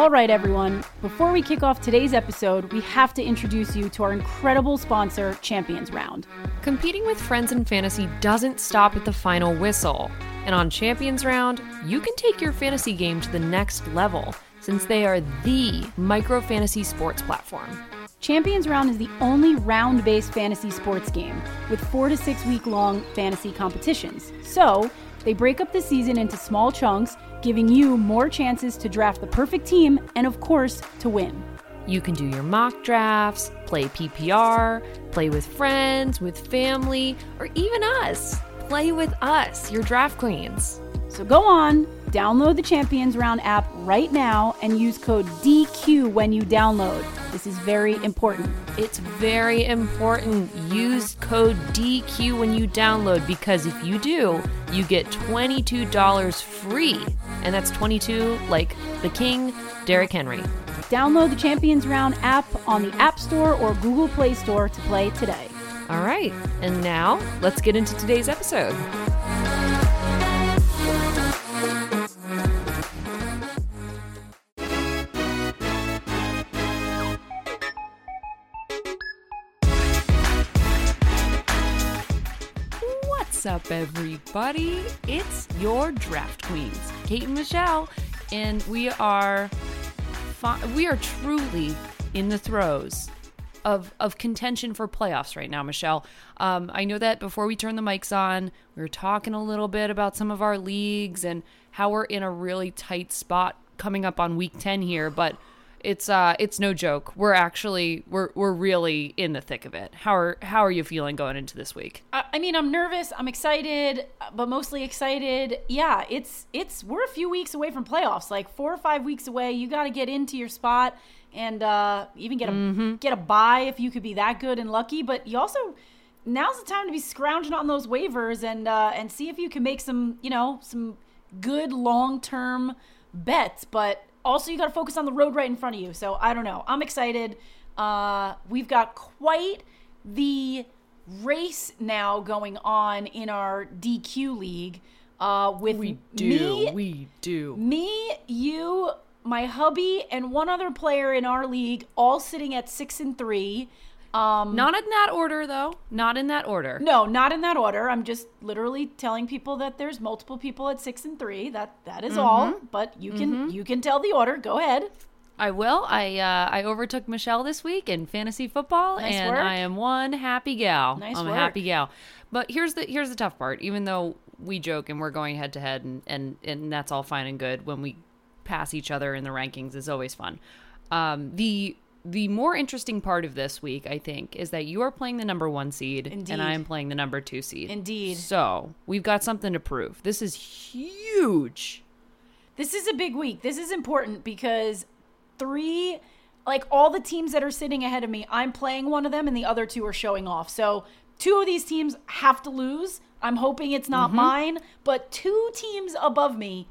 All right, everyone. Before we kick off today's episode, we have to introduce you to our incredible sponsor, Champions Round. Competing with friends in fantasy doesn't stop at the final whistle. And on Champions Round, you can take your fantasy game to the next level since they are the micro fantasy sports platform. Champions Round is the only round based fantasy sports game with four to six week long fantasy competitions. So, they break up the season into small chunks, giving you more chances to draft the perfect team and, of course, to win. You can do your mock drafts, play PPR, play with friends, with family, or even us. Play with us, your draft queens. So go on, download the Champions Round app right now and use code DQ when you download. This is very important. It's very important. Use code DQ when you download because if you do, you get $22 free. And that's 22 like the King, Derrick Henry. Download the Champions Round app on the App Store or Google Play Store to play today. All right, and now let's get into today's episode. Everybody? It's your draft queens, Kate and Michelle, and we are fi- we are truly in the throes of of contention for playoffs right now, Michelle. Um, I know that before we turn the mics on, we were talking a little bit about some of our leagues and how we're in a really tight spot coming up on week ten here, but it's uh it's no joke. We're actually we're we're really in the thick of it. How are how are you feeling going into this week? I, I mean, I'm nervous. I'm excited, but mostly excited. Yeah, it's it's we're a few weeks away from playoffs, like four or five weeks away. You got to get into your spot and uh, even get a get a buy if you could be that good and lucky. But you also now's the time to be scrounging on those waivers and uh, and see if you can make some you know some good long term bets. But also you got to focus on the road right in front of you. So I don't know. I'm excited. Uh, we've got quite the race now going on in our DQ league. Uh, with me, we do. me, you, my hubby, and one other player in our league, all sitting at six and three. Um, Not in that order, though. Not in that order. no, not in that order. I'm just literally telling people that there's multiple people at six and three. That that is all. But you can you can tell the order. Go ahead. I will. I uh, I overtook Michelle this week in fantasy football, Nice and work. I am one happy gal. Nice I'm work. a happy gal. But here's the here's the tough part. Even though we joke and we're going head to head, and and and that's all fine and good when we pass each other in the rankings is always fun. Um, the the more interesting part of this week, I think, is that you are playing the number one seed, Indeed. and I am playing the number two seed. Indeed. So we've got something to prove. This is huge. This is a big week. This is important because three, like all the teams that are sitting ahead of me, I'm playing one of them and the other two are showing off. So two of these teams have to lose. I'm hoping it's not mm-hmm. mine, but two teams above me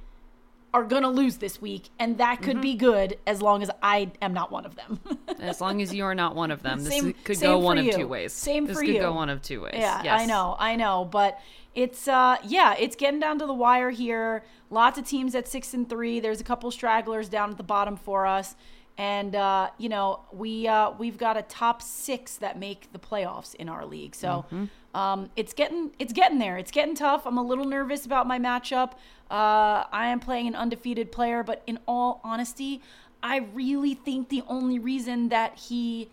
are going to lose this week. And that could be good as long as I am not one of them. As long as you are not one of them, this Same- could same go one you. of two ways. Same this for could you. go one of two ways. Yeah, yes. I know, I know, but it's uh yeah, it's getting down to the wire here. Lots of teams at 6 and 3. There's a couple stragglers down at the bottom for us. And uh, you know, we uh we've got a top 6 that make the playoffs in our league. So, Mm-hmm. Um it's getting it's getting there. It's getting tough. I'm a little nervous about my matchup. Uh I am playing an undefeated player, but in all honesty, I really think the only reason that he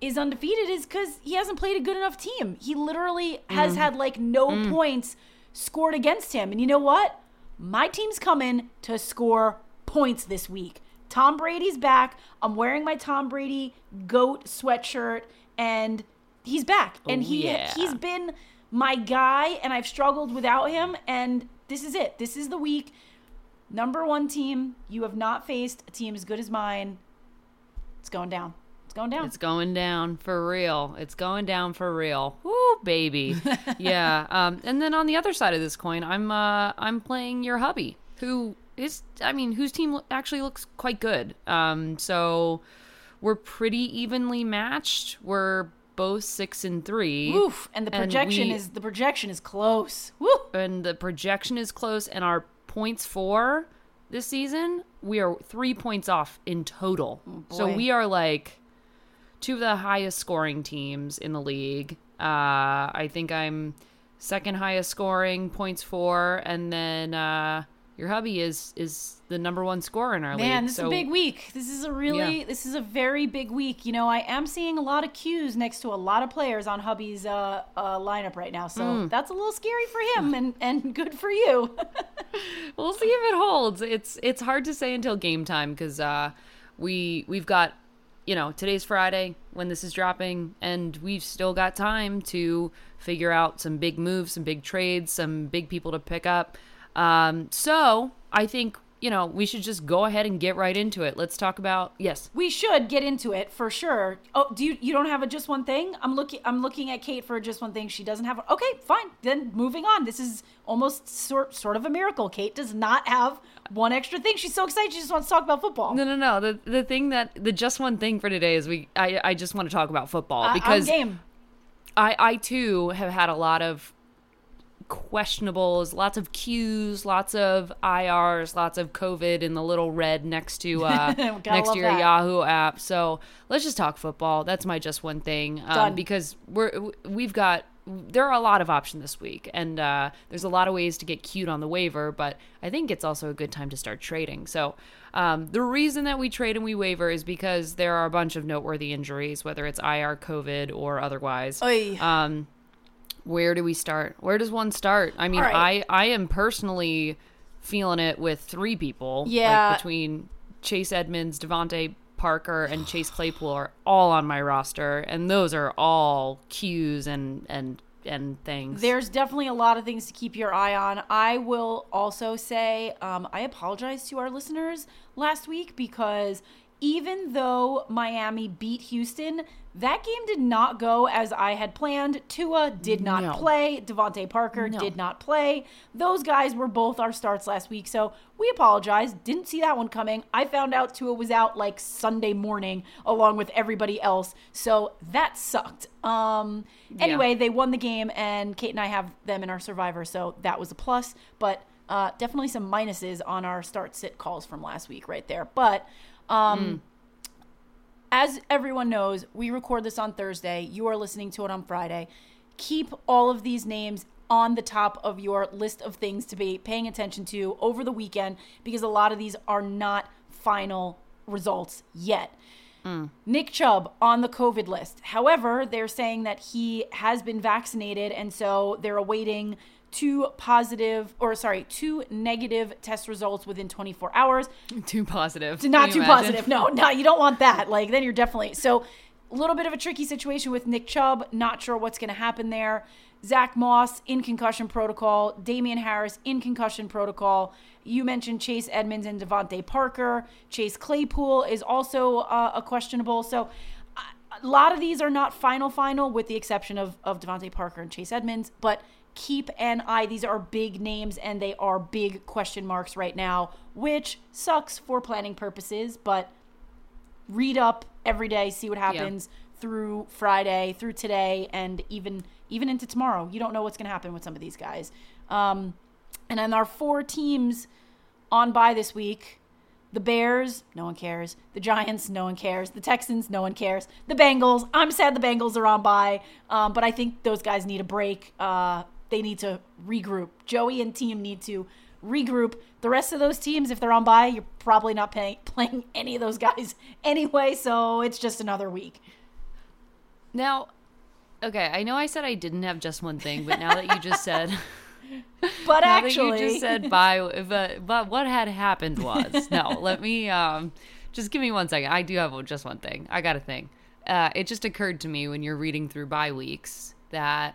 is undefeated is because he hasn't played a good enough team. He literally has had like no points scored against him. And you know what? My team's coming to score points this week. Tom Brady's back. I'm wearing my Tom Brady goat sweatshirt and he's back. And Oh, he yeah. he's been my guy and I've struggled without him and this is it. This is the week. Number 1 team, you have not faced a team as good as mine. It's going down. It's going down. It's going down for real. It's going down for real. Woo, baby. yeah. Um, and then on the other side of this coin, I'm uh, I'm playing your hubby, who is, I mean, whose team actually looks quite good. Um, so we're pretty evenly matched. We're both six and three. Oof, and the And projection we- is the projection is close. Woo. and the projection is close and our points for this season we are three points off in total. so we are like two of the highest scoring teams in the league. Uh, I think I'm second highest scoring, points for, and then uh, your hubby is is the number one scorer in our league. Man, this is a big week. This is a really, Yeah. this is a very big week. You know, I am seeing a lot of cues next to a lot of players on hubby's uh, uh, lineup right now, so Mm. that's a little scary for him, and and good for you. we'll see if it holds. It's it's hard to say until game time because uh, we we've got you know today's Friday when this is dropping, and we've still got time to figure out some big moves, some big trades, some big people to pick up. Um, so I think you know we should just go ahead and get right into it. Let's talk about yes. we should get into it for sure. Oh, do you you don't have a just one thing? I'm looking I'm looking at Kate for a just one thing. She doesn't have. A, okay, fine. Then moving on. This is almost sort sort of a miracle. Kate does not have one extra thing. She's so excited. She just wants to talk about football. No, no, no. The the thing that the just one thing for today is we I I just want to talk about football I'm because game. I I too have had a lot of questionables, lots of Qs, lots of IRs, lots of COVID in the little red next to uh, next to your that. Yahoo app. So let's just talk football. That's my just one thing um, Done. because we're we've got there are a lot of options this week, and uh, there's a lot of ways to get cute on the waiver. But I think it's also a good time to start trading. So. Um, the reason that we trade and we waiver is because there are a bunch of noteworthy injuries, whether it's IR, COVID, or otherwise. Oy. Um, where do we start? Where does one start? I mean, right. I I am personally feeling it with three people. Yeah. like between Chase Edmonds, DeVante Parker, and Chase Claypool are all on my roster, and those are all cues and and and things. There's definitely a lot of things to keep your eye on. I will also say um, I apologize to our listeners last week because even though Miami beat Houston, that game did not go as I had planned. Tua did not No. play. DeVante Parker No. did not play. Those guys were both our starts last week, so we apologize. Didn't see that one coming. I found out Tua was out like Sunday morning along with everybody else, so that sucked. Um, anyway, they won the game, and Kate and I have them in our survivor, so that was a plus. But uh, definitely some minuses on our start sit calls from last week, right there. But um, as everyone knows, we record this on Thursday. You are listening to it on Friday. Keep all of these names on the top of your list of things to be paying attention to over the weekend because a lot of these are not final results yet. Nick Chubb on the COVID list. However, they're saying that he has been vaccinated, and so they're awaiting two positive, or sorry, two negative test results within 24 hours. too positive. Not too imagine? positive. No, no, you don't want that. Like, then you're definitely. So, a little bit of a tricky situation with Nick Chubb. Not sure what's going to happen there. Zach Moss in concussion protocol. Damien Harris in concussion protocol. You mentioned Chase Edmonds and DeVante Parker. Chase Claypool is also uh, a questionable. So, a lot of these are not final final with the exception of, of DeVante Parker and Chase Edmonds, but keep an eye. These are big names and they are big question marks right now, which sucks for planning purposes, but read up every day, see what happens through Friday, through today, and even even into tomorrow. You don't know what's going to happen with some of these guys. Um, and then our four teams on bye this week. The Bears, no one cares. The Giants, no one cares. The Texans, no one cares. The Bengals, I'm sad the Bengals are on bye, um, but I think those guys need a break. Uh, they need to regroup. Joey and team need to regroup. The rest of those teams, if they're on bye, you're probably not paying, playing any of those guys anyway, so it's just another week. Now, okay, I know I said I didn't have just one thing, but now that you just said. But actually, you just said bye, but but what had happened was no. let me um, just give me one second. I do have just one thing. I got a thing. Uh, it just occurred to me when you're reading through bye weeks that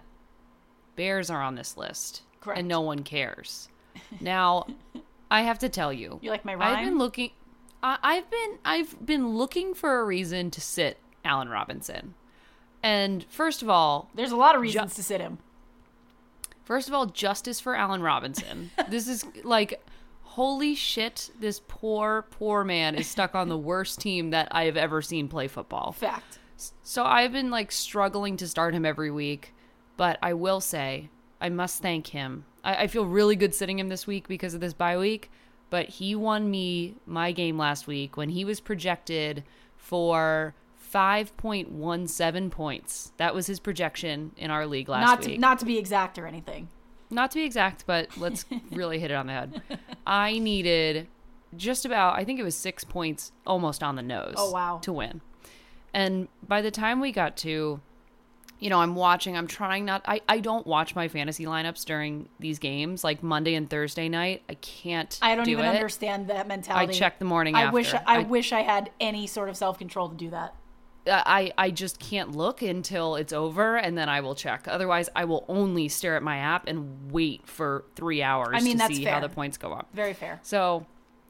Bears are on this list, Correct. and no one cares. Now, I have to tell you, You like my rhyme? I've been looking. I, I've been I've been looking for a reason to sit Allen Robinson, and first of all, there's a lot of reasons to sit him. First of all, justice for Allen Robinson. this is like, holy shit, this poor, poor man is stuck on the worst team that I have ever seen play football. Fact. So I've been like struggling to start him every week, but I will say, I must thank him. I, I feel really good sitting him this week because of this bye week, but he won me my game last week when he was projected for 5.17 points. That was his projection in our league last not week. to, not to be exact or anything. Not to be exact, but let's really hit it on the head. I needed just about, I think it was six points almost on the nose. Oh, wow. To win. And by the time we got to, you know, I'm watching, I'm trying not, I, I don't watch my fantasy lineups during these games, like Monday and Thursday night. I can't. I don't do even it. understand that mentality. I check the morning I after. wish I, wish I had any sort of self control to do that. Uh, I, I just can't look until it's over and then I will check. Otherwise, I will only stare at my app and wait for three hours I mean, to that's see how fair. the points go up. Very fair. So,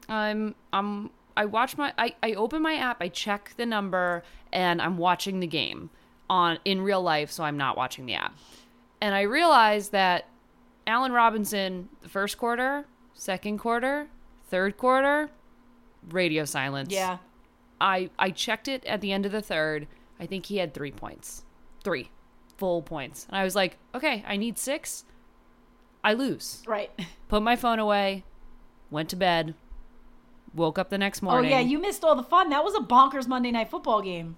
I'm I'm I watch my I, I open my app, I check the number, and I'm watching the game on in real life, so I'm not watching the app. And I realized that Allen Robinson, the first quarter, second quarter, third quarter, radio silence. Yeah. I I checked it at the end of the third. I think he had three points, three full points, and I was like, okay, I need six. I lose. Right. Put my phone away. Went to bed. Woke up the next morning. Oh yeah, you missed all the fun. That was a bonkers Monday night football game.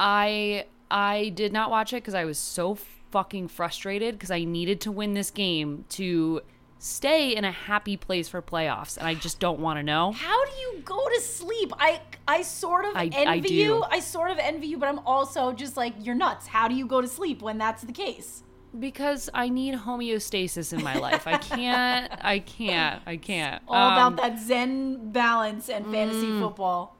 I I did not watch it because I was so fucking frustrated because I needed to win this game to stay in a happy place for playoffs, and I just don't want to know. How do you go to sleep? I I sort of I- envy I you. I sort of envy you, but I'm also just like you're nuts. How do you go to sleep when that's the case? Because I need homeostasis in my life. I can't. I can't. I can't. All Um, about that zen balance and fantasy mm. football.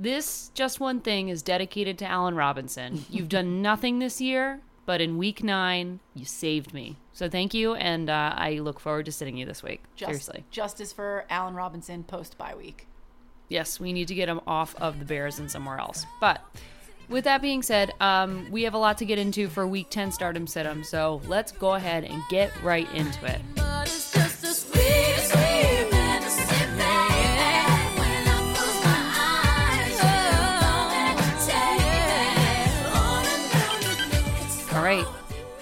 This just one thing is dedicated to Allen Robinson. You've done nothing this year, but in week nine, you saved me. So thank you, and uh, I look forward to sitting you this week. Just, Seriously. Justice for Allen Robinson post bye week. Yes, we need to get him off of the Bears and somewhere else. But with that being said, um, we have a lot to get into for week 10 stardom situm. So let's go ahead and get right into it.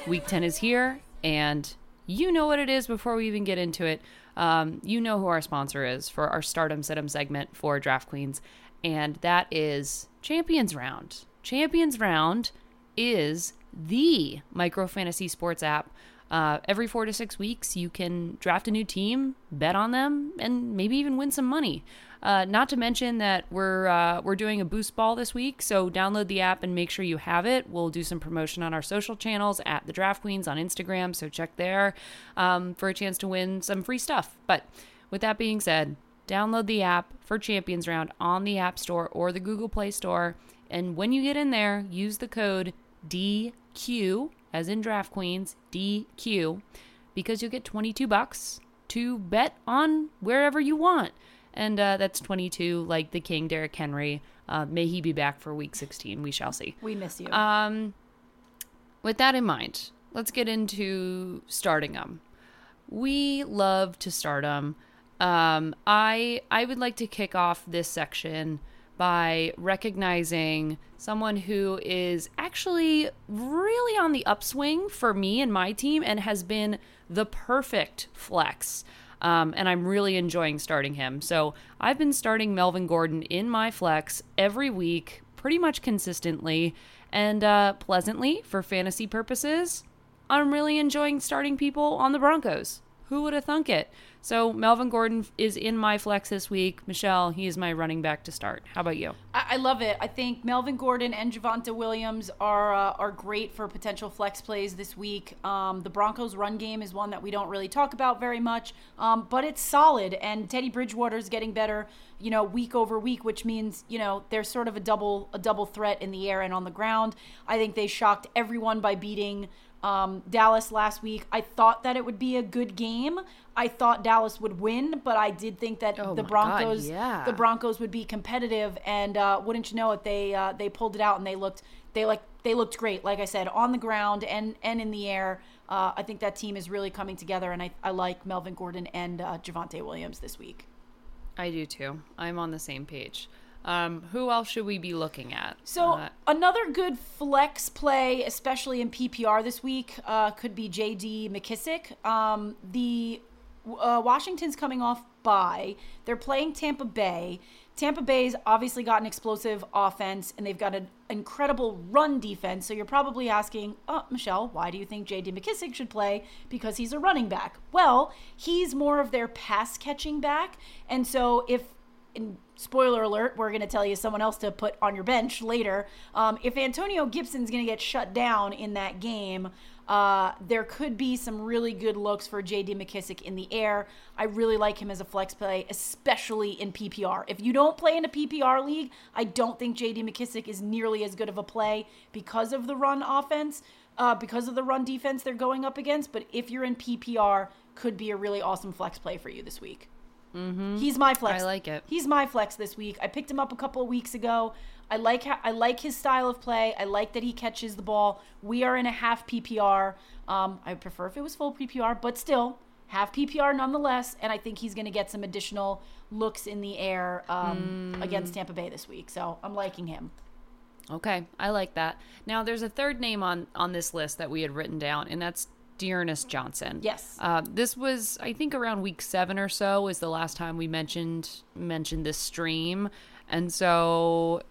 Week 10 is here, and you know what it is before we even get into it. Um, you know who our sponsor is for our Stardom Situm segment for Draft Queens, and that is Champions Round. Champions Round is the micro fantasy sports app. Uh, every four to six weeks, you can draft a new team, bet on them, and maybe even win some money. Uh, not to mention that we're uh, we're doing a boost ball this week, so download the app and make sure you have it. We'll do some promotion on our social channels at the Draft Queens on Instagram, so check there um, for a chance to win some free stuff. But with that being said, download the app for Champions Round on the App Store or the Google Play Store, and when you get in there, use the code DQ as in Draft Queens DQ because you'll get 22 bucks to bet on wherever you want. And uh, that's 22, like the King, Derrick Henry. Uh, may he be back for week 16. We shall see. We miss you. Um, with that in mind, let's get into starting them. We love to start them. Um, I I would like to kick off this section by recognizing someone who is actually really on the upswing for me and my team and has been the perfect flex. Um, and I'm really enjoying starting him. So I've been starting Melvin Gordon in my flex every week, pretty much consistently and uh, pleasantly for fantasy purposes. I'm really enjoying starting people on the Broncos. Who would have thunk it? So Melvin Gordon is in my flex this week. Michelle, he is my running back to start. How about you? I, I love it. I think Melvin Gordon and Javonte Williams are uh, are great for potential flex plays this week. Um, the Broncos' run game is one that we don't really talk about very much, um, but it's solid. And Teddy Bridgewater's getting better, you know, week over week, which means you know there's sort of a double a double threat in the air and on the ground. I think they shocked everyone by beating um, Dallas last week. I thought that it would be a good game. I thought Dallas would win, but I did think that Oh the my God, Broncos, yeah. the Broncos would be competitive, and uh, wouldn't you know it, they uh, they pulled it out and they looked they like they looked great. Like I said, on the ground and and in the air. Uh, I think that team is really coming together, and I, I like Melvin Gordon and uh, Javonte Williams this week. I do too. I'm on the same page. Um, who else should we be looking at? So Uh, another good flex play, especially in PPR this week, uh, could be J.D. McKissick. Um, the uh, Washington's coming off bye. They're playing Tampa Bay. Tampa Bay's obviously got an explosive offense and they've got an incredible run defense. So you're probably asking, oh, Michelle, why do you think J.D. McKissick should play? Because he's a running back. Well, he's more of their pass catching back. And so if and spoiler alert, we're going to tell you someone else to put on your bench later. Um, if Antonio Gibson's going to get shut down in that game, uh, there could be some really good looks for J.D. McKissick in the air. I really like him as a flex play, especially in PPR. If you don't play in a PPR league, I don't think J.D. McKissick is nearly as good of a play because of the run offense, uh, because of the run defense they're going up against. But if you're in PPR, could be a really awesome flex play for you this week. He's my flex. I like it. He's my flex this week. I picked him up a couple of weeks ago. I like how, I like his style of play. I like that he catches the ball. We are in a half PPR. Um, I prefer if it was full PPR, but still half PPR nonetheless. And I think he's going to get some additional looks in the air um, Hmm. against Tampa Bay this week. So I'm liking him. Okay, I like that. Now, there's a third name on on this list that we had written down, and that's D'Ernest Johnson. Yes. Uh, this was, I think, around week seven or so is the last time we mentioned mentioned this stream, and so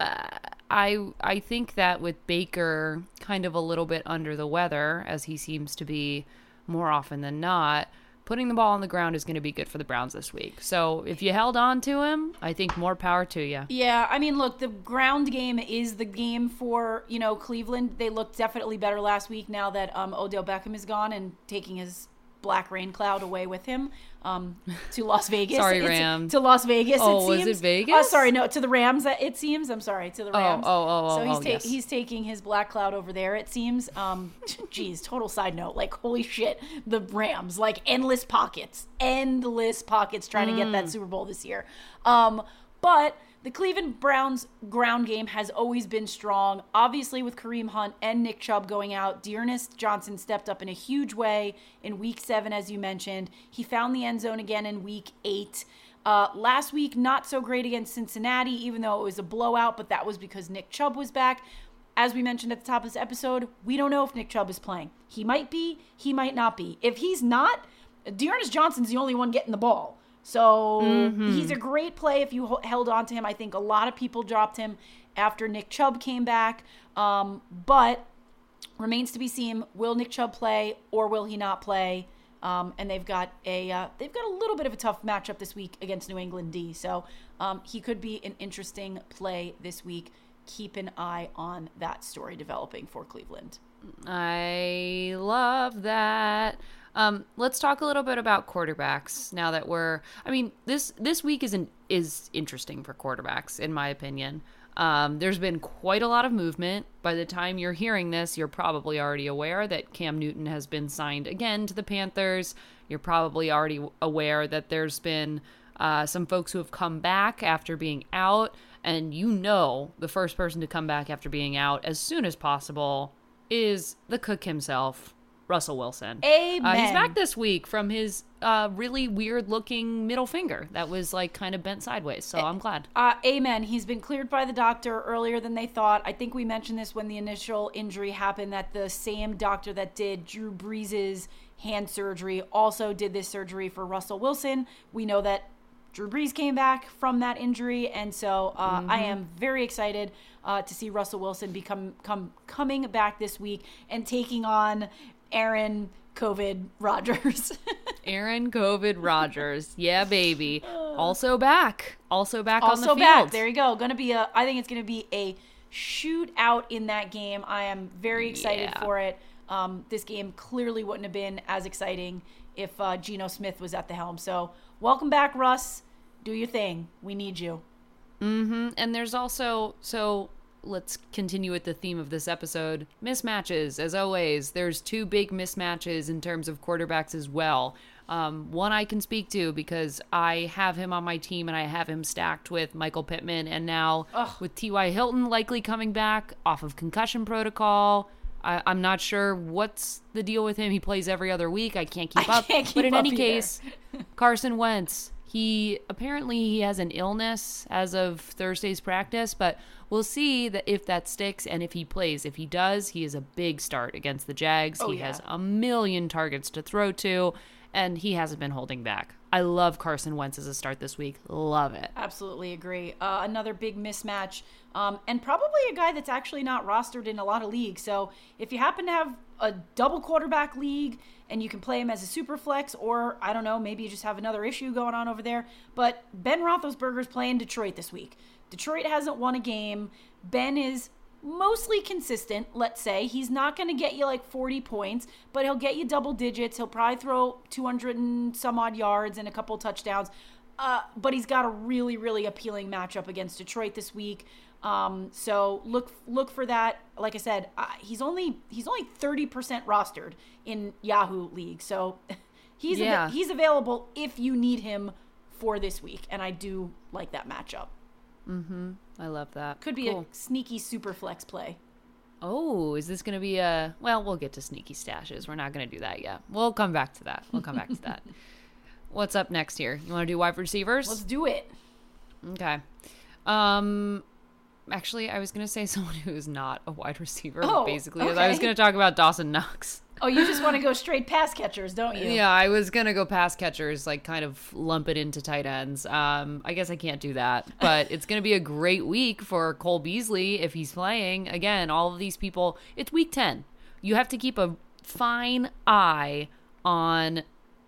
uh, I I think that with Baker kind of a little bit under the weather, as he seems to be more often than not. Putting the ball on the ground is going to be good for the Browns this week. So if you held on to him, I think more power to you. Yeah, I mean, look, the ground game is the game for you know Cleveland. They looked definitely better last week now that um, Odell Beckham is gone and taking his black rain cloud away with him um, to Las Vegas. Sorry, It's- Ram. To Las Vegas. Oh, it was it. Vegas? Uh, sorry, no, to the Rams. It seems. I'm sorry, to the Rams. oh, oh, So oh, he's oh, ta- yes. he's taking his black cloud over there. It seems. Um, geez, total side note. Like, holy shit, the Rams, like endless pockets, endless pockets trying to get Mm. that Super Bowl this year. Um, but the Cleveland Browns ground game has always been strong. Obviously, with Kareem Hunt and Nick Chubb going out, D'Ernest Johnson stepped up in a huge way in week seven, as you mentioned. He found the end zone again in week eight. Uh, last week, not so great against Cincinnati, even though it was a blowout, but that was because Nick Chubb was back. As we mentioned at the top of this episode, we don't know if Nick Chubb is playing. He might be, he might not be. If he's not, D'Ernest Johnson's the only one getting the ball. So he's a great play if you held on to him. I think a lot of people dropped him after Nick Chubb came back. Um, but remains to be seen will Nick Chubb play or will he not play? Um, and they've got a uh, they've got a little bit of a tough matchup this week against New England D. So um, he could be an interesting play this week. Keep an eye on that story developing for Cleveland. I love that. Um, let's talk a little bit about quarterbacks now that we're. I mean this this week isn't is interesting for quarterbacks in my opinion. Um, there's been quite a lot of movement. By the time you're hearing this, you're probably already aware that Cam Newton has been signed again to the Panthers. You're probably already aware that there's been uh, some folks who have come back after being out, and you know the first person to come back after being out as soon as possible is the cook himself, Russell Wilson. Amen. Uh, he's back this week from his uh, really weird looking middle finger that was like kind of bent sideways. So I'm glad. Uh, amen. He's been cleared by the doctor earlier than they thought. I think we mentioned this when the initial injury happened that the same doctor that did Drew Brees' hand surgery also did this surgery for Russell Wilson. We know that Drew Brees came back from that injury, and so uh, I am very excited uh, to see Russell Wilson become come coming back this week and taking on Aaron COVID Rodgers. Aaron COVID Rodgers. Yeah, baby. Also back. Also back on the also field. back. There you go. Going to be a. I think it's going to be a shootout in that game. I am very excited Yeah. for it. Um, this game clearly wouldn't have been as exciting if uh, Geno Smith was at the helm. So welcome back, Russ. Do your thing. We need you. And there's also so let's continue with the theme of this episode. Mismatches, as always. There's two big mismatches in terms of quarterbacks as well. Um, one I can speak to because I have him on my team and I have him stacked with Michael Pittman, and now with T.Y. Hilton likely coming back off of concussion protocol. I, I'm not sure what's the deal with him. He plays every other week. I can't keep I up. can't keep but in up any either. case, Carson Wentz, He apparently he has an illness as of Thursday's practice, but we'll see that if that sticks and if he plays. If he does, he is a big start against the Jags. Oh, he yeah. has a million targets to throw to, and he hasn't been holding back. I love Carson Wentz as a start this week. Love it. Absolutely agree. Uh, another big mismatch, um, and probably a guy that's actually not rostered in a lot of leagues. So if you happen to have a double quarterback league and you can play him as a super flex, or I don't know, maybe you just have another issue going on over there. But Ben Roethlisberger's playing Detroit this week. Detroit hasn't won a game. Ben is mostly consistent, let's say. He's not going to get you like 40 points, but he'll get you double digits. He'll probably throw 200 and some odd yards and a couple touchdowns. Uh, but he's got a really, really appealing matchup against Detroit this week. Um, so look look for that. Like I said, uh, he's only he's only 30% rostered in Yahoo League. So he's Yeah. he's available if you need him for this week, and I do like that matchup. I love that. Could be Cool. a sneaky super flex play. Oh, is this going to be a. Well, we'll get to sneaky stashes. We're not going to do that yet. We'll come back to that. We'll come back to that. What's up next here? You want to do wide receivers? Let's do it. Okay. Um. Actually, I was going to say someone who's not a wide receiver. Oh, basically, I was going to talk about Dawson Knox. Oh, you just want to go straight pass catchers, don't you? Yeah, I was gonna go pass catchers, like kind of lump it into tight ends. Um, I guess I can't do that, but it's gonna be a great week for Cole Beasley if he's playing. Again, all of these people. It's week ten. You have to keep a fine eye on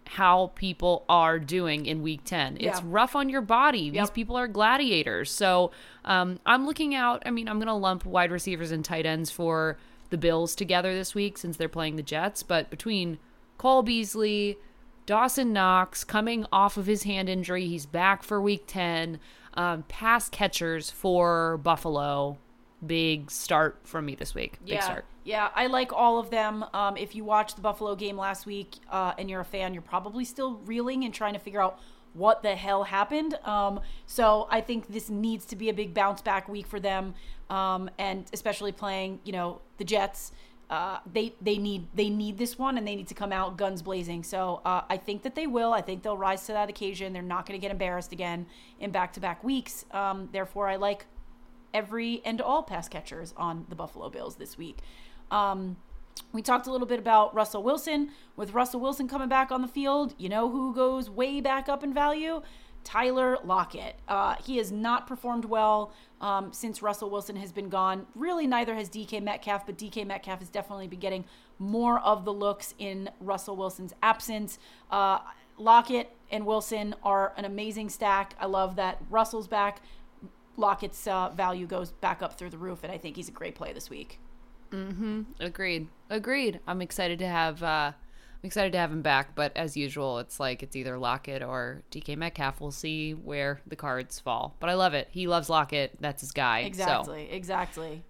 how people are doing in week 10. It's rough on your body. These Yep. people are gladiators. So um, I'm looking out. I mean, I'm going to lump wide receivers and tight ends for the Bills together this week since they're playing the Jets. But between Cole Beasley, Dawson Knox coming off of his hand injury, he's back for week 10. Um, pass catchers for Buffalo. Big start from me this week. Big yeah, start. yeah, I like all of them. Um, if you watched the Buffalo game last week uh, and you're a fan, you're probably still reeling and trying to figure out what the hell happened. Um, so I think this needs to be a big bounce back week for them, um, and especially playing, you know, the Jets. Uh, they they need they need this one and they need to come out guns blazing. So uh, I think that they will. I think they'll rise to that occasion. They're not going to get embarrassed again in back to back weeks. Um, therefore, I like every and all pass catchers on the Buffalo Bills this week. Um, we talked a little bit about Russell Wilson. With Russell Wilson coming back on the field, you know who goes way back up in value? Tyler Lockett. Uh, he has not performed well um, since Russell Wilson has been gone. Really, neither has DK Metcalf, but DK Metcalf has definitely been getting more of the looks in Russell Wilson's absence. Uh, Lockett and Wilson are an amazing stack. I love that Russell's back. Lockett's uh, value goes back up through the roof, and I think he's a great play this week. Hmm. Agreed. Agreed. I'm excited to have uh I'm excited to have him back, but as usual, it's like it's either Lockett or DK Metcalf. We'll see where the cards fall. But I love it. He loves Lockett. That's his guy. So Exactly, exactly.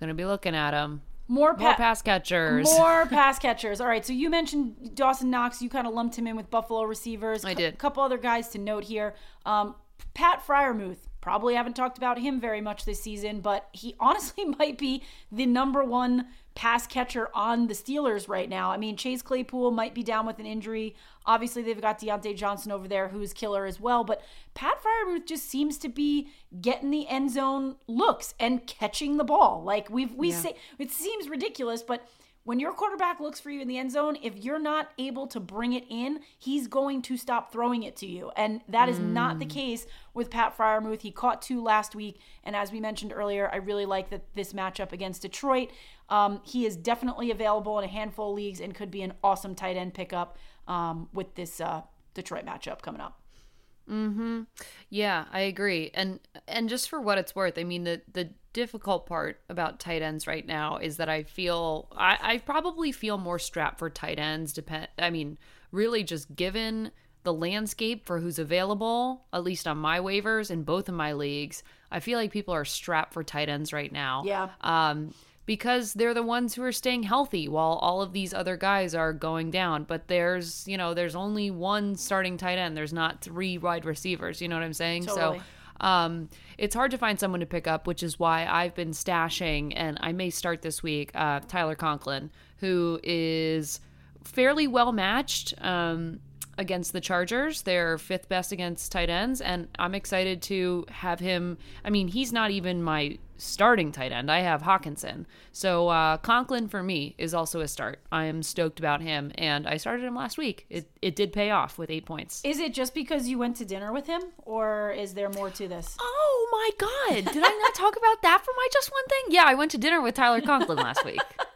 gonna be looking at him. More, More pass catchers. More pass catchers. All right, so you mentioned Dawson Knox. You kind of lumped him in with Buffalo receivers. I did. A couple other guys to note here. Um, Pat Freiermuth. Probably haven't talked about him very much this season, but he honestly might be the number one pass catcher on the Steelers right now. I mean, Chase Claypool might be down with an injury. Obviously, they've got Diontae Johnson over there, who's killer as well. But Pat Freiermuth just seems to be getting the end zone looks and catching the ball. Like we've we say, it seems ridiculous, but when your quarterback looks for you in the end zone, if you're not able to bring it in, he's going to stop throwing it to you. And that is not the case with Pat Freiermuth. He caught two last week. And as we mentioned earlier, I really like that this matchup against Detroit. Um, he is definitely available in a handful of leagues and could be an awesome tight end pickup um, with this uh, Detroit matchup coming up. Yeah, I agree. And and just for what it's worth, I mean the the difficult part about tight ends right now is that I feel I, I probably feel more strapped for tight ends depend I mean, really just given the landscape for who's available, at least on my waivers in both of my leagues, I feel like people are strapped for tight ends right now. Yeah. Um because they're the ones who are staying healthy while all of these other guys are going down. But there's, you know, there's only one starting tight end. There's not three wide receivers. You know what I'm saying? Totally. So um, it's hard to find someone to pick up, which is why I've been stashing, and I may start this week, uh, Tyler Conklin, who is fairly well matched. Um, against the Chargers. They're fifth best against tight ends, and I'm excited to have him. I mean, he's not even my starting tight end. I have Hockenson. So uh, Conklin for me is also a start. I am stoked about him, and I started him last week. It it did pay off with eight points. Is it just because you went to dinner with him, or is there more to this? Oh my God! Did I not talk about that for my just one thing? Yeah, I went to dinner with Tyler Conklin last week.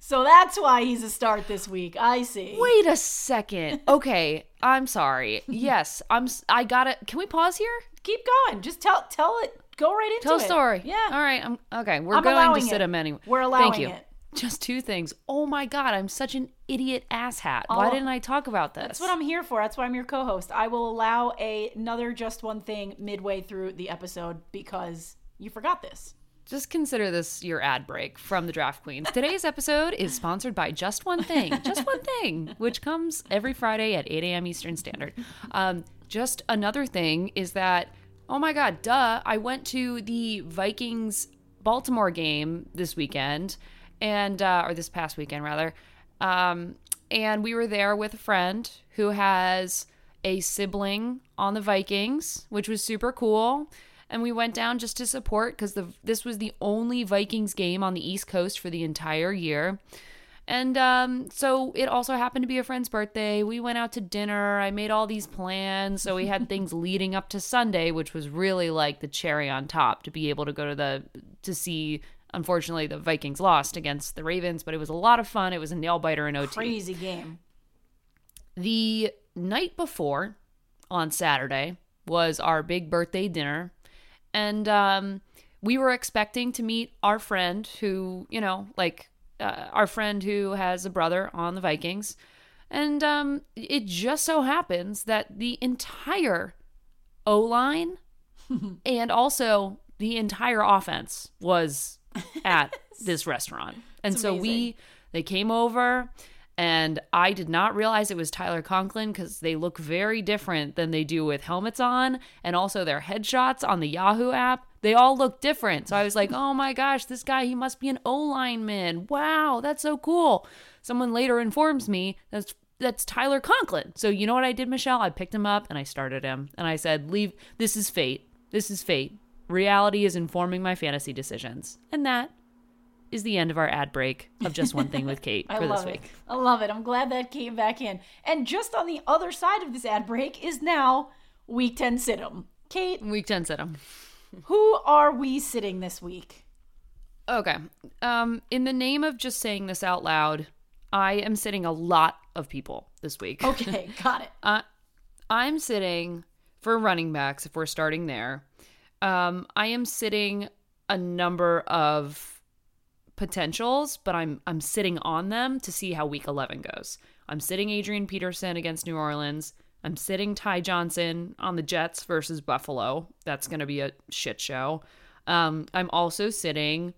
So that's why he's a start this week. I see. Wait a second. Okay, I'm sorry. Yes, I'm. I gotta. Can we pause here? Keep going. Just tell tell it. Go right into it. Tell story. Yeah. All right. I'm okay. We're I'm going to sit it. him anyway. We're Thank allowing you. it. Just two things. Oh my god, I'm such an idiot asshat. Why Oh, didn't I talk about this? That's what I'm here for. That's why I'm your co-host. I will allow a, another just one thing midway through the episode because you forgot this. Just consider this your ad break from the Draft Queens. Today's episode is sponsored by Just One Thing, Just One Thing, which comes every Friday at 8 a.m. Eastern Standard. Um, just another thing is that, oh my God, duh, I went to the Vikings Baltimore game this weekend, and uh, or this past weekend rather, um, and we were there with a friend who has a sibling on the Vikings, which was super cool and we went down just to support because the this was the only Vikings game on the East Coast for the entire year. And um, so it also happened to be a friend's birthday. We went out to dinner. I made all these plans. So we had things leading up to Sunday, which was really like the cherry on top to be able to go to the to see. Unfortunately, the Vikings lost against the Ravens, but it was a lot of fun. It was a nail biter in OT Crazy game. the night before on Saturday was our big birthday dinner. And um, we were expecting to meet our friend who, you know, like uh, our friend who has a brother on the Vikings. And um, it just so happens that the entire O line and also the entire offense was at this restaurant. And It's so amazing. we they came over and I did not realize it was Tyler Conklin because they look very different than they do with helmets on and also their headshots on the Yahoo app. They all look different. So I was like, oh my gosh, this guy, he must be an O lineman. Wow, that's so cool. Someone later informs me that's that's Tyler Conklin. So you know what I did, Michelle? I picked him up and I started him. And I said, leave this is fate. This is fate. Reality is informing my fantasy decisions. And that is the end of our ad break of just one thing with Kate for this it. week. I love it. I'm glad that came back in. And just on the other side of this ad break is now week 10 sit 'em. Kate, Week 10 sit 'em. who are we sitting this week? Okay. Um, in the name of just saying this out loud, I am sitting a lot of people this week. Okay, got it. Uh, I'm sitting for running backs if we're starting there. Um, I am sitting a number of potentials, but I'm I'm sitting on them to see how week 11 goes. I'm sitting Adrian Peterson against New Orleans. I'm sitting Ty Johnson on the Jets versus Buffalo. That's going to be a shit show. Um, I'm also sitting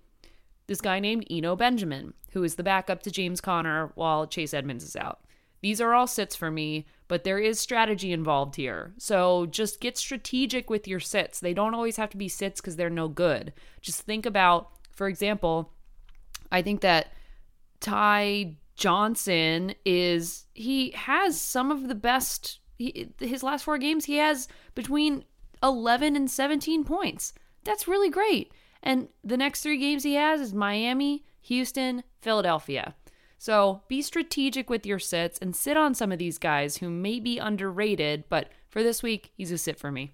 this guy named Eno Benjamin, who is the backup to James Conner while Chase Edmonds is out. These are all sits for me, but there is strategy involved here. So just get strategic with your sits. They don't always have to be sits because they're no good. Just think about, for example, I think that Ty Johnson is he has some of the best he, his last four games he has between 11 and 17 points. That's really great. And the next 3 games he has is Miami, Houston, Philadelphia. So be strategic with your sits and sit on some of these guys who may be underrated, but for this week, he's a sit for me.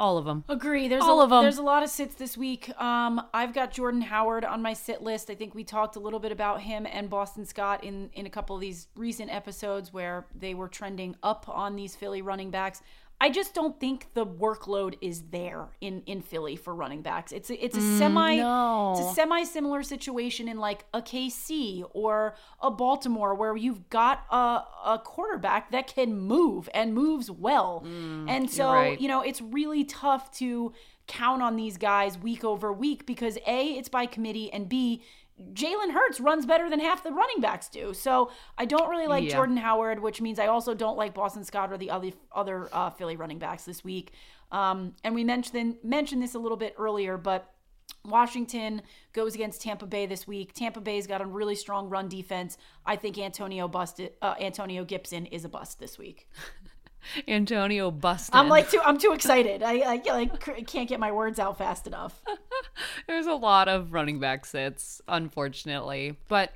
All of them. Agree. There's All a, of 'em. There's a lot of sits this week. Um, I've got Jordan Howard on my sit list. I think we talked a little bit about him and Boston Scott in in a couple of these recent episodes where they were trending up on these Philly running backs. I just don't think the workload is there in in Philly for running backs. It's a, it's a semi Mm, no. it's a semi similar situation in like a KC or a Baltimore where you've got a a quarterback that can move and moves well. and so, right. you know, it's really tough to count on these guys week over week because A, it's by committee, and B, Jalen Hurts runs better than half the running backs do. So I don't really like Yeah. Jordan Howard, which means I also don't like Boston Scott or the other other uh, Philly running backs this week. Um, and we mentioned mentioned this a little bit earlier, but Washington goes against Tampa Bay this week. Tampa Bay's got a really strong run defense. I think Antonio busted uh, Antonio Gibson is a bust this week. Antonio busted. I'm like too I'm too excited. I, I like can't get my words out fast enough. There's a lot of running back sits, unfortunately, but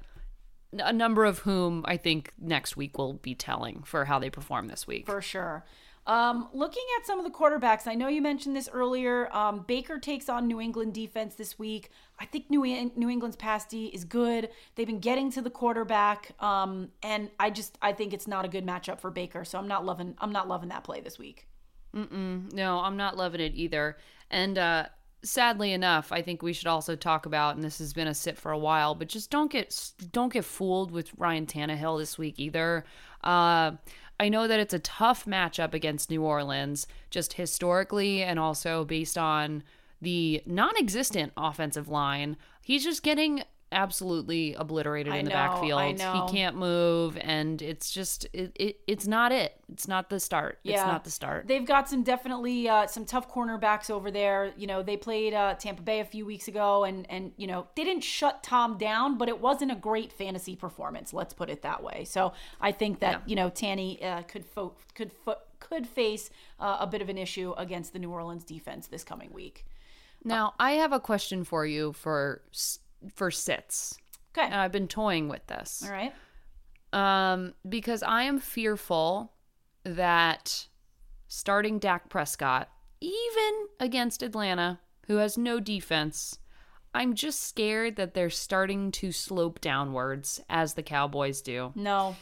a number of whom I think next week will be telling for how they perform this week. For sure. Um, looking at some of the quarterbacks, I know you mentioned this earlier. Um, Baker takes on New England defense this week. I think New, New England's pass D is good. They've been getting to the quarterback, um, and I just I think it's not a good matchup for Baker. So I'm not loving I'm not loving that play this week. No, I'm not loving it either. And uh, sadly enough, I think we should also talk about, and this has been a sit for a while, but just don't get don't get fooled with Ryan Tannehill this week either. Uh, I know that it's a tough matchup against New Orleans, just historically and also based on the non-existent offensive line. He's just getting absolutely obliterated I in the know, backfield. He can't move, and it's just it, it it's not it. It's not the start. It's not the start. They've got some definitely uh, some tough cornerbacks over there. You know, they played uh, Tampa Bay a few weeks ago, and and you know they didn't shut Tom down, but it wasn't a great fantasy performance. Let's put it that way. So I think that Yeah. you know Tanny uh, could fo- could fo- could face uh, a bit of an issue against the New Orleans defense this coming week. Now, I have a question for you for for sits. Okay, And I've been toying with this. all right. Um because I am fearful that starting Dak Prescott even against Atlanta who has no defense, I'm just scared that they're starting to slope downwards as the Cowboys do. No,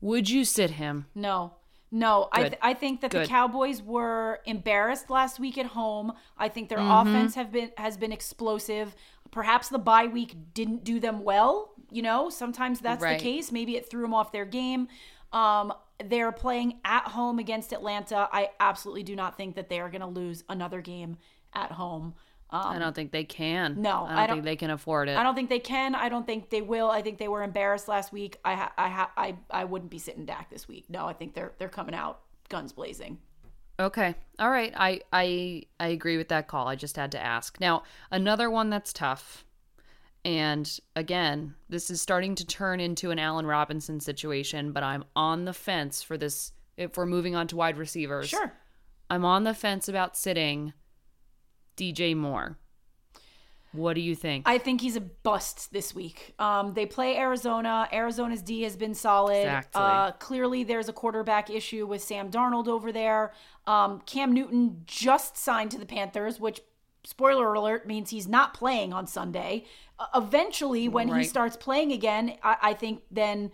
Would you sit him? No. No, I, th- I think that the Cowboys were embarrassed last week at home. I think their Mm-hmm. offense have been has been explosive. Perhaps the bye week didn't do them well. You know, sometimes that's Right. the case. Maybe it threw them off their game. Um, they're playing at home against Atlanta. I absolutely do not think that they are going to lose another game at home. Um, I don't think they can. No, I don't, I don't- think they can afford it. I don't think they can. I don't think they will. I think they were embarrassed last week. I ha- I ha- I I wouldn't be sitting Dak this week. No, I think they're they're coming out guns blazing. Okay. All right. I I I agree with that call. I just had to ask. Now, another one that's tough. And again, this is starting to turn into an Allen Robinson situation, but I'm on the fence for this if we're moving on to wide receivers. Sure. I'm on the fence about sitting DJ Moore. What do you think? I think he's a bust this week. Um, they play Arizona. Arizona's D has been solid. Exactly. Uh, clearly, there's a quarterback issue with Sam Darnold over there. Um, Cam Newton just signed to the Panthers, which, spoiler alert, means he's not playing on Sunday. Uh, eventually, when he starts playing again, I, I think then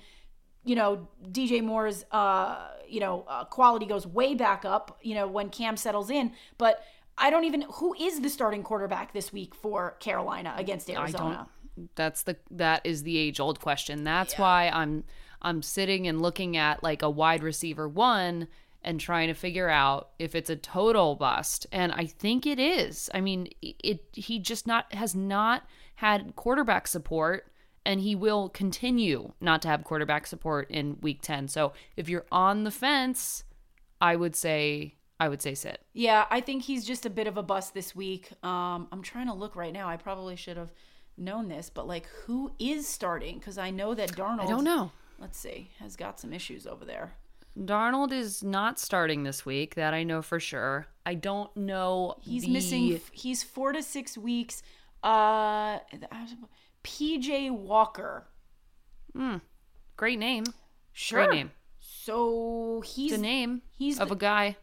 you know DJ Moore's uh you know uh, quality goes way back up you know when Cam settles in but I don't even who is the starting quarterback this week for Carolina against Arizona. That's the that is the age old question. That's why I'm I'm sitting and looking at like a wide receiver one and trying to figure out if it's a total bust. And I think it is. I mean, it he just not has not had quarterback support and he will continue not to have quarterback support in week 10. So, if you're on the fence, I would say I would say sit. yeah I think he's just a bit of a bust this week um I'm trying to look right now I probably should have known this but like who is starting because I know that Darnold I don't know. let's see has got some issues over there Darnold is not starting this week. That I know for sure. I don't know. He's the- missing. He's four to six weeks. Uh, PJ Walker. Great name. Sure. Great name. So he's a name he's of the- a guy.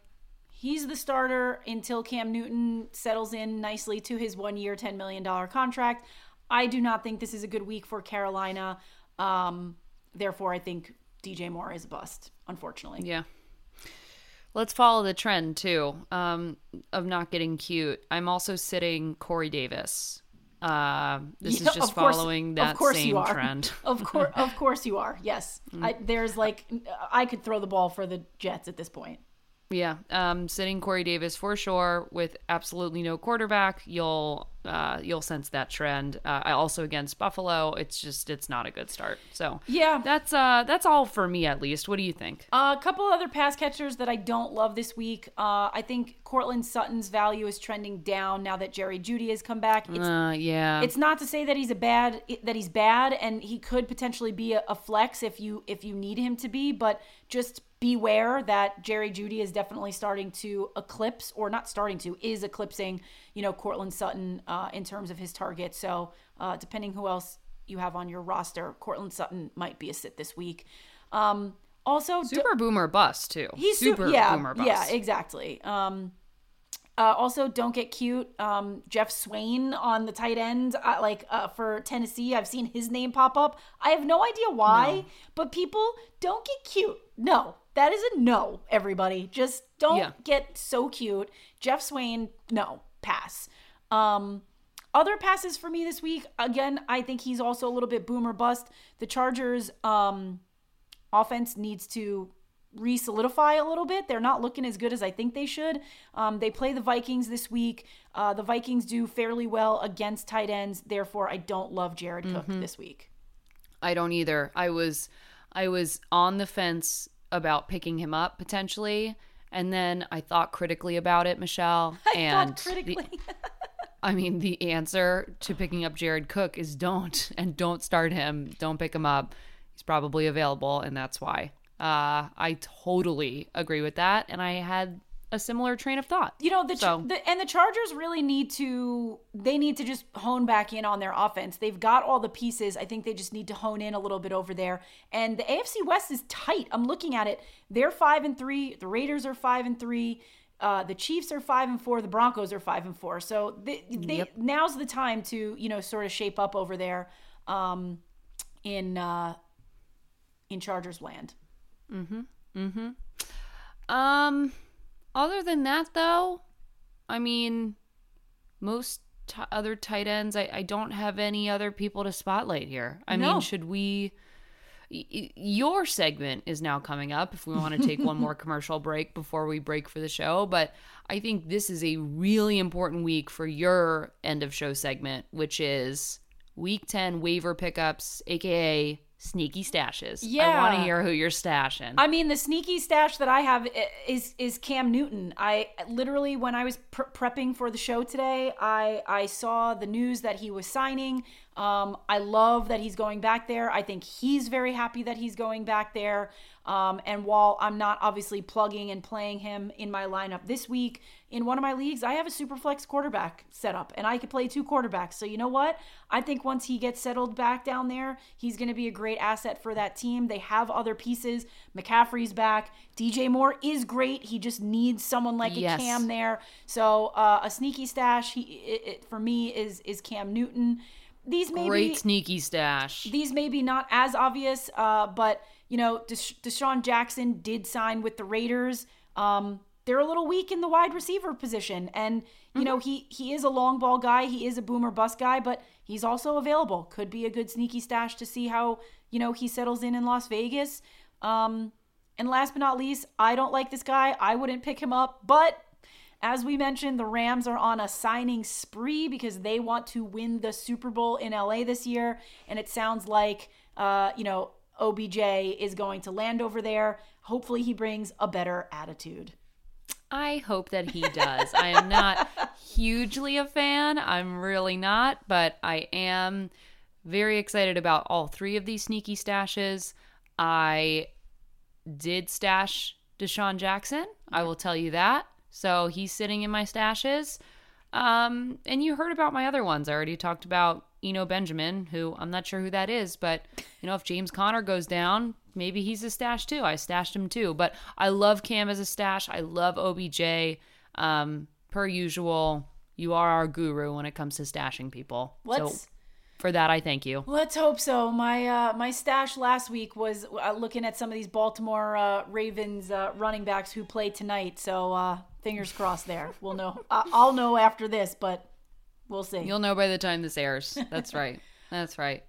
He's the starter until Cam Newton settles in nicely to his one-year, ten million dollar contract. I do not think this is a good week for Carolina. Um, therefore, I think DJ Moore is a bust. Unfortunately. Yeah. Let's follow the trend too um, of not getting cute. I'm also sitting Corey Davis. Uh, this Yeah, is just course- following of that course same trend. Of course, of course you are. Yes, I, there's like I could throw the ball for the Jets at this point. Yeah, um, sitting Corey Davis for sure with absolutely no quarterback. You'll uh, you'll sense that trend. Uh, I also against Buffalo, it's just it's not a good start. So Yeah. that's uh that's all for me at least. What do you think? A couple other pass catchers that I don't love this week. Uh, I think Courtland Sutton's value is trending down now that Jerry Jeudy has come back. It's, Uh, yeah, it's not to say that he's a bad that he's bad, and he could potentially be a, a flex if you if you need him to be. But just beware that Jerry Jeudy is definitely starting to eclipse, or not starting to, is eclipsing, you know, Courtland Sutton uh, in terms of his target. So uh, depending who else you have on your roster, Courtland Sutton might be a sit this week. Um, also, super boomer bust too. He's su- super yeah, boomer bust. Yeah, exactly. Um, uh, also, don't get cute. Um, Geoff Swaim on the tight end, uh, like uh, for Tennessee, I've seen his name pop up. I have no idea why, but people don't get cute. No, that is a no. Everybody, just don't Yeah. get so cute. Geoff Swaim, no, pass. Um, other passes for me this week. Again, I think he's also a little bit boomer bust. The Chargers, um, offense needs to re-solidify a little bit. They're not looking as good as I think they should. Um, they play the Vikings this week. Uh, the Vikings do fairly well against tight ends. Therefore, I don't love Jared Cook this week. I don't either. I was I was on the fence about picking him up potentially, and then I thought critically about it, Michelle. I and thought the- critically. I mean, the answer to picking up Jared Cook is don't and don't start him. Don't pick him up. He's probably available, and that's why. Uh, I totally agree with that, and I had a similar train of thought. You know the, So- the and the Chargers really need to they need to just hone back in on their offense. They've got all the pieces. I think they just need to hone in a little bit over there. And the AFC West is tight. I'm looking at it. They're 5 and 3. The Raiders are 5 and 3. Uh, the Chiefs are 5 and 4. The Broncos are 5 and 4. So they, they Yep. now's the time to, you know, sort of shape up over there um in uh in Chargers land. Um, other than that, though, I mean, most t- other tight ends, I, I don't have any other people to spotlight here. I No. mean, should we? y- Your segment is now coming up if we want to take one more commercial break before we break for the show. But I think this is a really important week for your end of show segment, which is week 10 waiver pickups, aka sneaky stashes. Yeah, I want to hear who you're stashing. I mean, the sneaky stash that I have is is Cam Newton. I literally, when I was pre- prepping for the show today, I I saw the news that he was signing. Um, I love that he's going back there. I think he's very happy that he's going back there. Um, and while I'm not obviously plugging and playing him in my lineup this week, in one of my leagues, I have a super flex quarterback set up and I could play two quarterbacks. So you know what? I think once he gets settled back down there, he's going to be a great asset for that team. They have other pieces. McCaffrey's back. DJ Moore is great. He just needs someone like Yes. a Cam there. So uh, a sneaky stash he, it, it, for me is is Cam Newton. These may Great be sneaky stash. these may be not as obvious, uh, but you know, Desha- DeSean Jackson did sign with the Raiders. Um, they're a little weak in the wide receiver position, and you know he he is a long ball guy. He is a boomer bust guy, but he's also available. Could be a good sneaky stash to see how you know he settles in in Las Vegas. Um, and last but not least, I don't like this guy. I wouldn't pick him up, but as we mentioned, the Rams are on a signing spree because they want to win the Super Bowl in LA this year. And it sounds like, uh, you know, OBJ is going to land over there. Hopefully, he brings a better attitude. I hope that he does. I am not hugely a fan. I'm really not, but I am very excited about all three of these sneaky stashes. I did stash DeSean Jackson. I will tell you that. So he's sitting in my stashes. Um, and you heard about my other ones. I already talked about Eno Benjamin, who I'm not sure who that is, but you know, if James Conner goes down, maybe he's a stash too. I stashed him too. But I love Cam as a stash. I love OBJ. Um, per usual, you are our guru when it comes to stashing people. Let's so for that, I thank you. let's hope so. My uh, my stash last week was uh, looking at some of these Baltimore uh, Ravens uh, running backs who play tonight. So uh, fingers crossed. There, we'll know. I'll know after this, but we'll see. You'll know by the time this airs. That's right. That's right.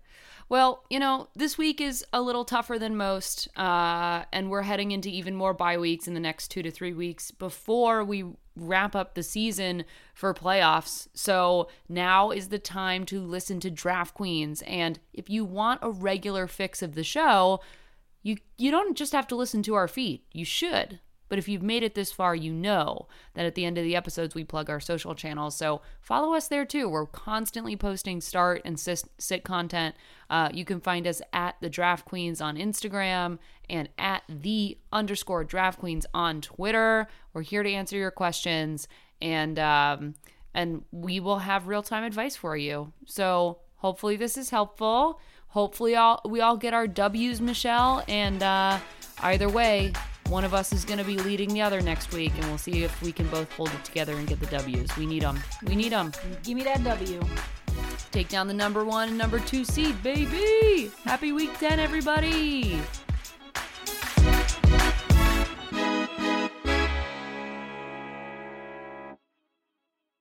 Well, you know, this week is a little tougher than most, uh, and we're heading into even more bye weeks in the next two to three weeks before we wrap up the season for playoffs. So now is the time to listen to Draft Queens. And if you want a regular fix of the show, you you don't just have to listen to our feed. You should. But if you've made it this far, you know that at the end of the episodes, we plug our social channels. So follow us there too. We're constantly posting start and sit, sit content. Uh, you can find us at the Draft Queens on Instagram and at the underscore Draft Queens on Twitter. We're here to answer your questions and um, and we will have real time advice for you. So hopefully this is helpful. Hopefully all we all get our W's, Michelle, and uh, either way, one of us is going to be leading the other next week, and we'll see if we can both hold it together and get the W's. We need them. We need them. Give me that W. Take down the number one and number two seed, baby. Happy week 10, everybody.